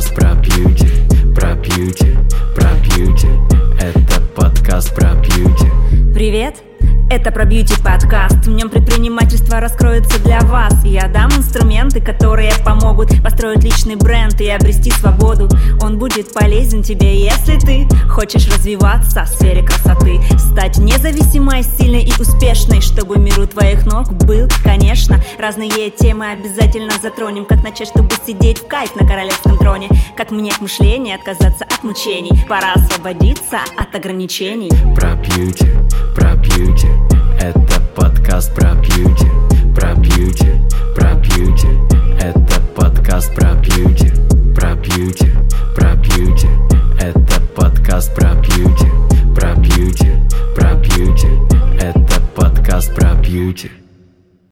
подкаст про бьюти, про бьюти, про бьюти. Это подкаст про бьюти. Привет! Это про бьюти подкаст. В нем предпринимательство раскроется для вас. Я дам инструменты, которые помогут построить личный бренд и обрести свободу. Он будет полезен тебе, если ты хочешь развиваться в сфере красоты. Независимой, сильной и успешной. Чтобы миру твоих ног был, конечно Разные темы обязательно затронем. Как начать, чтобы сидеть в кайф на королевском троне? Как менять мышление, отказаться от мучений? Пора освободиться от ограничений. Про бьюти, про бьюти. Это подкаст про бьюти. Про бьюти, про бьюти. Это подкаст про бьюти. Про бьюти, про бьюти. Это подкаст про бьюти.